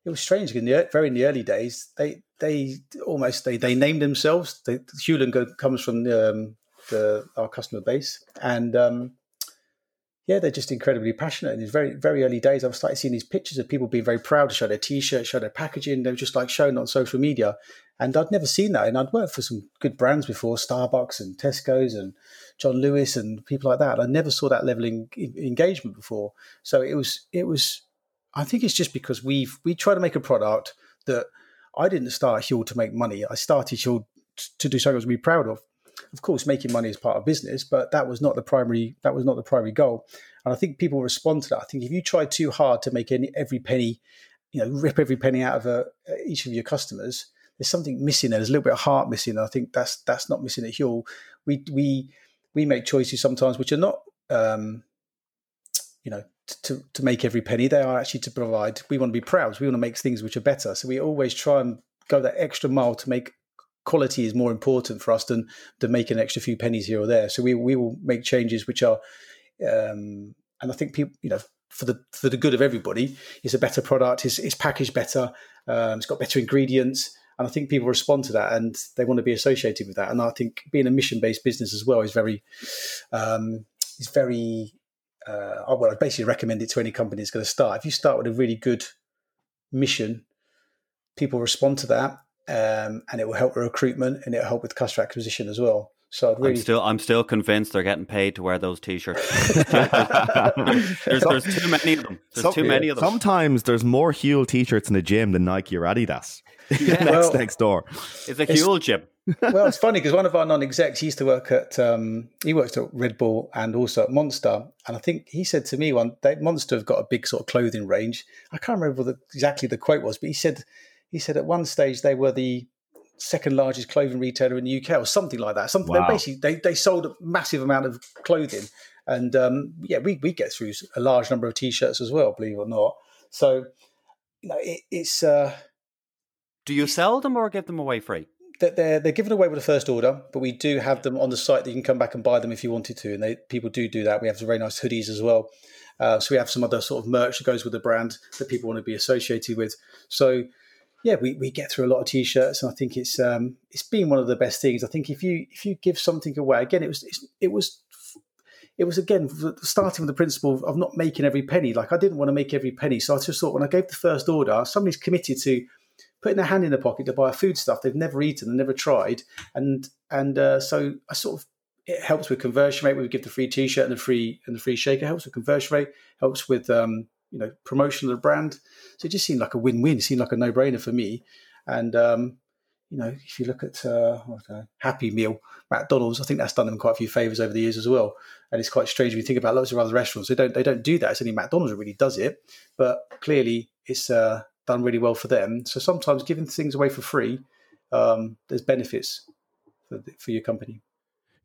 it was strange in the very in the early days. They they almost they they named themselves. They, Hueligan comes from um, the, our customer base, and um, yeah, they're just incredibly passionate. In these very very early days, I've started seeing these pictures of people being very proud to show their T-shirt, show their packaging. They were just like shown on social media, and I'd never seen that. And I'd worked for some good brands before, Starbucks and Tesco's and John Lewis and people like that. I never saw that level of engagement before. So it was it was I think it's just because we've we try to make a product that I didn't start Huel to make money. I started Huel to do something I was really proud of. Of course, making money is part of business, but that was not the primary. That was not the primary goal. And I think people respond to that. I think if you try too hard to make any, every penny, you know, rip every penny out of a, uh, each of your customers, there's something missing there. There's a little bit of heart missing. I think that's that's not missing at Huel. We we we make choices sometimes which are not, um, you know, to, to make every penny. They are actually to provide. We want to be proud. We want to make things which are better. So we always try and go that extra mile to make quality is more important for us than to make an extra few pennies here or there. So we we will make changes which are, um, and I think people, you know, for the for the good of everybody, it's a better product. It's, it's packaged better. Um, it's got better ingredients. And I think people respond to that and they want to be associated with that. And I think being a mission based business as well is very, um, is very uh, I would basically recommend it to any company that's going to start. If you start with a really good mission, people respond to that, um, and it will help with recruitment and it will help with customer acquisition as well. So I'd really... I'm still I'm still convinced they're getting paid to wear those t-shirts. <laughs> <laughs> there's, there's, too many of them. There's too many of them. Sometimes there's more Huel t-shirts in the gym than Nike or Adidas. Yeah. <laughs> next well, next door. It's a Huel gym well, it's funny because one of our non-execs used to work at um, he worked at Red Bull and also at Monster, and I think he said to me one day, Monster have got a big sort of clothing range. I can't remember what the, exactly the quote was, but he said he said at one stage they were the second largest clothing retailer in the UK or something like that. Something wow. they basically they, they sold a massive amount of clothing, and um, yeah, we we get through a large number of t-shirts as well, believe it or not. So you know, it, it's. Uh, Do you sell them or give them away free? They're they're given away with the first order, but we do have them on the site that you can come back and buy them if you wanted to, and they people do do that. We have some very nice hoodies as well. Uh, so we have some other sort of merch that goes with the brand that people want to be associated with. So yeah, we, we get through a lot of t-shirts, and I think it's um, it's been one of the best things. I think if you if you give something away, again, it was it was it was again starting with the principle of not making every penny. Like I didn't want to make every penny, so I just thought when I gave the first order, somebody's committed to putting their hand in their pocket to buy a food stuff they've never eaten and never tried, and and uh, so I sort of it helps with conversion rate. We give the free T-shirt and the free and the free shaker helps with conversion rate, helps with um, you know promotion of the brand. So it just seemed like a win-win. It seemed like a no-brainer for me. And um, you know, if you look at uh, Happy Meal, McDonald's, I think that's done them quite a few favors over the years as well. And it's quite strange when you think about lots of other restaurants. They don't they don't do that. It's only McDonald's that really does it. But clearly, it's uh, done really well for them. So sometimes giving things away for free, um, there's benefits for, for your company.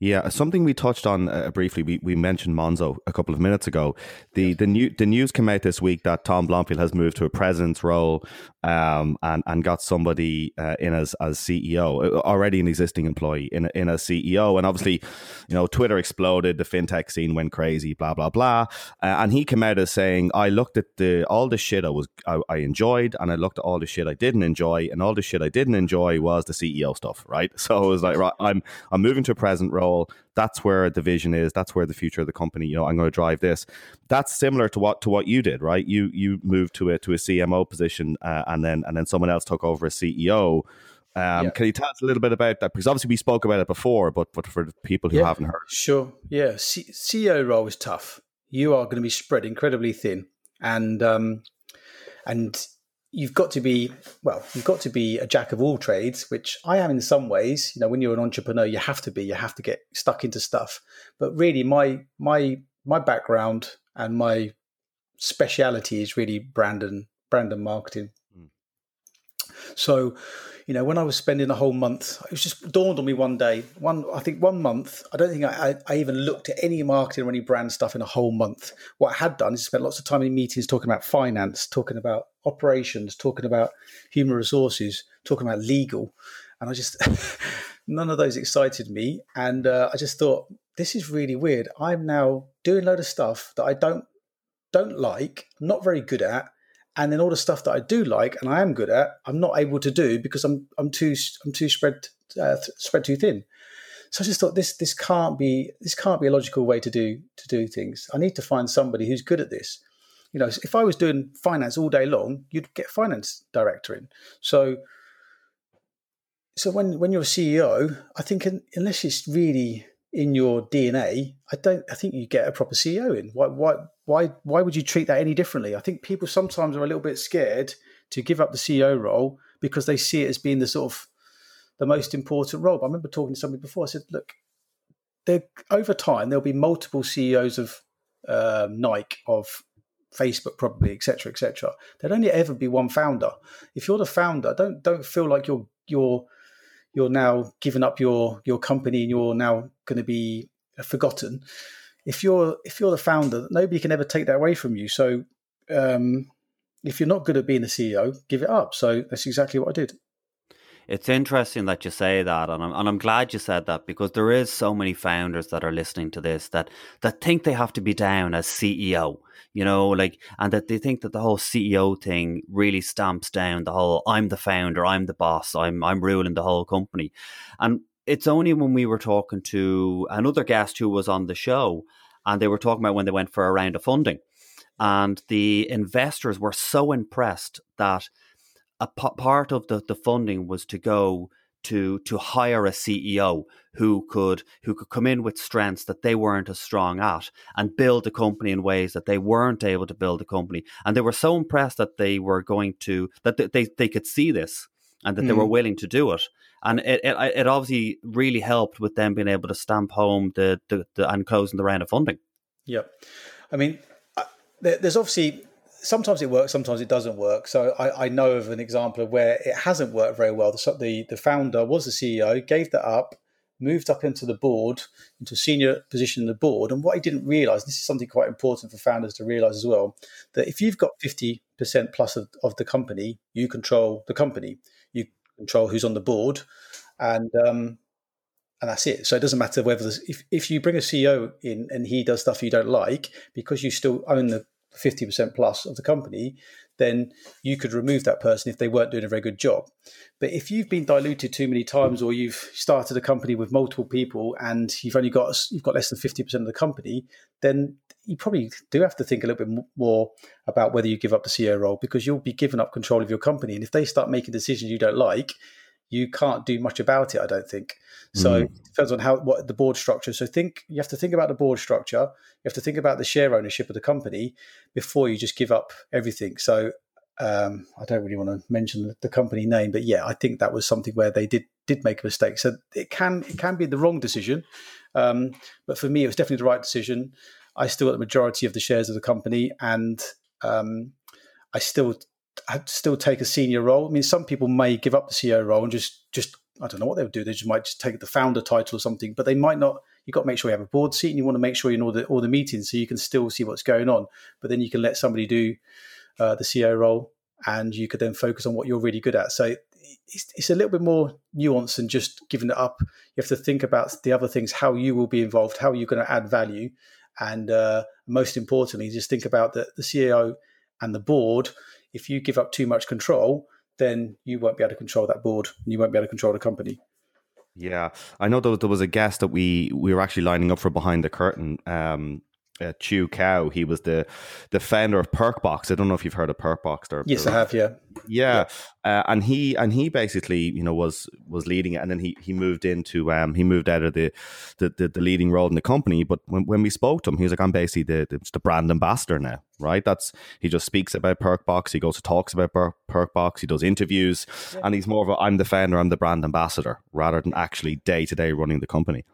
Yeah, something we touched on uh, briefly. We, we mentioned Monzo a couple of minutes ago. The the new the news came out this week that Tom Blomfield has moved to a president's role, um, and and got somebody uh, in as as CEO, uh, already an existing employee in in a CEO. And obviously, you know, Twitter exploded, the fintech scene went crazy, blah blah blah. Uh, and he came out as saying, "I looked at the all the shit I was I, I enjoyed, and I looked at all the shit I didn't enjoy, and all the shit I didn't enjoy was the CEO stuff, right? <laughs> So I was like, right, I'm I'm moving to a president role." That's where the vision is. That's where the future of the company. You know, I'm going to drive this. That's similar to what to what you did, right? You you moved to a to a CMO position, uh, and then and then someone else took over as CEO. Um, yeah. Can you tell us a little bit about that? Because obviously we spoke about it before, but but for the people who yeah, haven't heard, sure, yeah, C- CEO role is tough. You are going to be spread incredibly thin, and um, and you've got to be well you've got to be a jack of all trades which i am in some ways. You know when you're an entrepreneur you have to be. You have to get stuck into stuff. But really my my my background and my speciality is really brand and brand and marketing. So you know, when I was spending a whole month, it was just dawned on me one day. One, I think one month. I don't think I, I, I, even looked at any marketing or any brand stuff in a whole month. What I had done is spent lots of time in meetings talking about finance, talking about operations, talking about human resources, talking about legal, and I just <laughs> none of those excited me. And uh, I just thought this is really weird. I'm now doing a load of stuff that I don't don't like, not very good at, and then all the stuff that I do like and I am good at, I'm not able to do because I'm I'm too I'm too spread uh, spread too thin. So I just thought this this can't be this can't be a logical way to do to do things. I need to find somebody who's good at this. You know, if I was doing finance all day long, you'd get finance director in. So so when when you're a CEO, I think unless it's really in your DNA, I don't. I think you get a proper CEO in. Why? Why? Why? Why would you treat that any differently? I think people sometimes are a little bit scared to give up the CEO role because they see it as being the sort of the most important role. But I remember talking to somebody before. I said, "Look, there over time there'll be multiple CEOs of um, Nike, of Facebook, probably, etc., etc. There'll only ever be one founder. If you're the founder, don't don't feel like you're you're you're now giving up your your company and you're now going to be forgotten. If you're if you're the founder, nobody can ever take that away from you. So um, if you're not good at being a CEO, give it up. So that's exactly what I did. It's interesting that you say that, and I'm, and I'm glad you said that because there is so many founders that are listening to this that that think they have to be down as CEO, you know, like, and that they think that the whole CEO thing really stamps down the whole I'm the founder, I'm the boss, I'm I'm ruling the whole company, and it's only when we were talking to another guest who was on the show, and they were talking about when they went for a round of funding, and the investors were so impressed that a p- part of the, the funding was to go to to hire a CEO who could who could come in with strengths that they weren't as strong at and build a company in ways that they weren't able to build a company. And they were so impressed that they were going to that they they could see this and that mm. they were mm. willing to do it. And it, it, it obviously really helped with them being able to stamp home the, the, the and closing the round of funding. Yep, I mean, there's obviously sometimes it works, sometimes it doesn't work. So I, I, know of an example of where it hasn't worked very well. The, the, the founder was the CEO, gave that up, moved up into the board, into a senior position in the board. And what he didn't realize, this is something quite important for founders to realize as well, that if you've got 50% plus of, of the company, you control the company, you control who's on the board. And, um, and that's it. So it doesn't matter whether if, if you bring a CEO in and he does stuff you don't like, because you still own the 50% plus of the company, then you could remove that person if they weren't doing a very good job. But if you've been diluted too many times, or you've started a company with multiple people and you've only got you've got less than fifty percent of the company, then you probably do have to think a little bit more about whether you give up the CEO role because you'll be giving up control of your company. And if they start making decisions you don't like, you can't do much about it. I don't think. So mm. it depends on how what the board structure. So think you have to think about the board structure. You have to think about the share ownership of the company before you just give up everything. So um, I don't really want to mention the company name, but yeah, I think that was something where they did did make a mistake. So it can it can be the wrong decision, um, but for me, it was definitely the right decision. I still got the majority of the shares of the company, and um, I still still take a senior role. I mean, some people may give up the CEO role and just just I don't know what they would do. They just might just take the founder title or something, but they might not. You've got to make sure you have a board seat, and you want to make sure you know all the all the meetings so you can still see what's going on. But then you can let somebody do uh, the CEO role, and you could then focus on what you're really good at. So it's, it's a little bit more nuanced than just giving it up. You have to think about the other things, how you will be involved, how you're going to add value, and uh, most importantly, just think about the, the CEO and the board. If you give up too much control, then you won't be able to control that board and you won't be able to control the company. Yeah, I know there, was a guest that we we were actually lining up for behind the curtain um, uh, Chieu Cao. He was the the founder of Perkbox. I don't know if you've heard of Perkbox. Or, yes, I have. Yeah, yeah, yeah. Uh, and he and he basically you know was was leading it, and then he he moved into um he moved out of the the, the, the leading role in the company. But when, when we spoke to him, he was like, I'm basically the, the, the brand ambassador now, right? That's he just speaks about Perkbox. He goes to talks about per- Perkbox. He does interviews, yeah. and he's more of a I'm the founder, I'm the brand ambassador, rather than actually day to day running the company.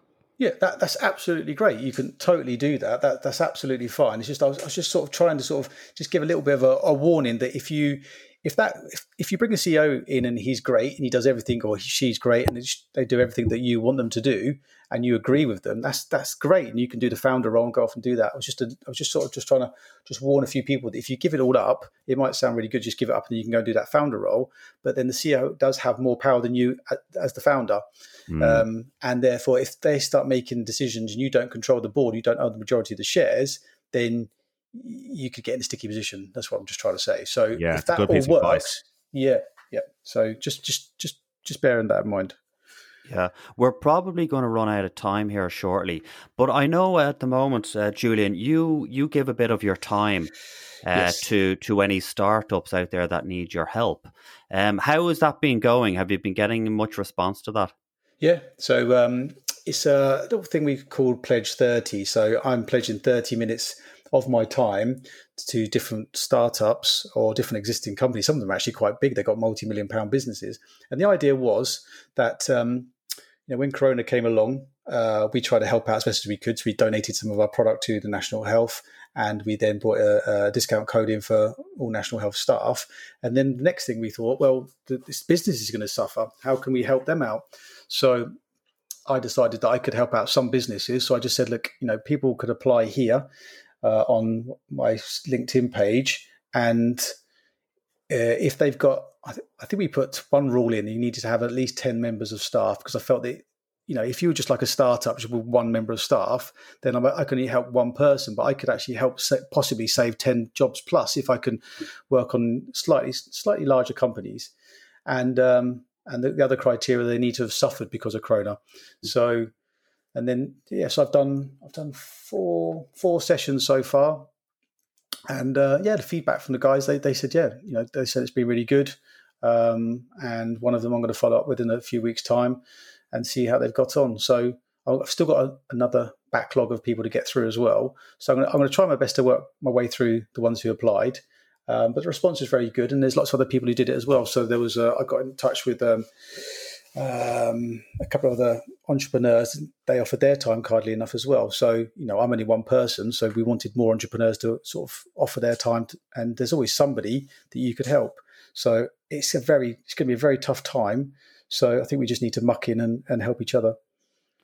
Yeah, that, that's absolutely great. You can totally do that. That that's absolutely fine. It's just I was, I was just sort of trying to sort of just give a little bit of a, a warning that if you if that if, if you bring a CEO in and he's great and he does everything or she's great and they do everything that you want them to do and you agree with them, that's that's great and you can do the founder role and go off and do that. I was just a, I was just sort of just trying to just warn a few people that if you give it all up, it might sound really good. Just give it up and you can go and do that founder role. But then the CEO does have more power than you as the founder, mm. um, and therefore if they start making decisions and you don't control the board, you don't own the majority of the shares, then you could get in a sticky position. That's what I'm just trying to say. So yeah, if that all works, advice. yeah, yeah. So just just just just bearing that in mind. Yeah, we're probably going to run out of time here shortly, but I know at the moment, uh, Julian, you you give a bit of your time uh, yes. to to any startups out there that need your help. Um, how has that been going? Have you been getting much response to that? Yeah, so um, it's a little thing we call Pledge Thirty. So I'm pledging thirty minutes of my time to different startups or different existing companies. Some of them are actually quite big. They've got multi-million pound businesses. And the idea was that um, you know, when Corona came along, uh, we tried to help out as best as we could. So we donated some of our product to the National Health, and we then brought a, a discount code in for all National Health staff. And then the next thing we thought, well, the, this business is going to suffer. How can we help them out? So I decided that I could help out some businesses. So I just said, look, you know, people could apply here uh, on my LinkedIn page, and uh, if they've got, I, th- I, think we put one rule in: you needed to have at least ten members of staff because I felt that. You know, if you were just like a startup with one member of staff, then I'm, i can only help one person, but I could actually help sa- possibly save ten jobs plus if I can work on slightly slightly larger companies. And um, and the, the, other criteria they need to have suffered because of Corona. So and then yes, I've done I've done four four sessions so far, and uh, yeah, the feedback from the guys they they said yeah, you know they said it's been really good, um, and one of them I'm going to follow up with in a few weeks' time, and see how they've got on. So I've still got a, another backlog of people to get through as well. So I'm going, to, I'm going to try my best to work my way through the ones who applied. Um, but the response is very good, and there's lots of other people who did it as well. So there was, I got in touch with um, um, a couple of other entrepreneurs, they offered their time kindly enough as well. So, you know, I'm only one person, so we wanted more entrepreneurs to sort of offer their time, to, and there's always somebody that you could help. So it's a very, it's going to be a very tough time. So I think we just need to muck in and, and help each other.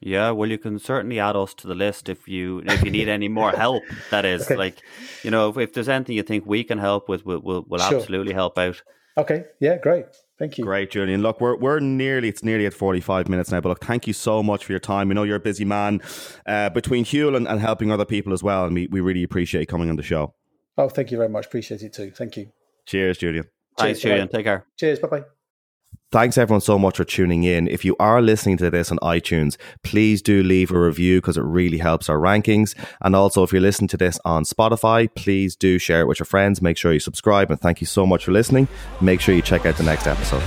Yeah, well, you can certainly add us to the list if you if you need any more help. That is, <laughs> okay. like, you know, if, if, there's anything you think we can help with, we'll we'll, we'll sure. absolutely help out. Okay. Yeah. Great. Thank you. Great, Julian. Look, we're we're nearly it's nearly at forty five minutes now, but look, thank you so much for your time. We know you're a busy man uh, between Huel and, and helping other people as well, and we, we really appreciate you coming on the show. Oh, thank you very much. Appreciate it too. Thank you. Cheers, Julian. Thanks, Cheers, Julian. Bye. Take care. Cheers. Bye bye. Thanks everyone so much for tuning in. If you are listening to this on iTunes, please do leave a review because it really helps our rankings. And also, if you're listening to this on Spotify, please do share it with your friends. Make sure you subscribe. And thank you so much for listening. Make sure you check out the next episode.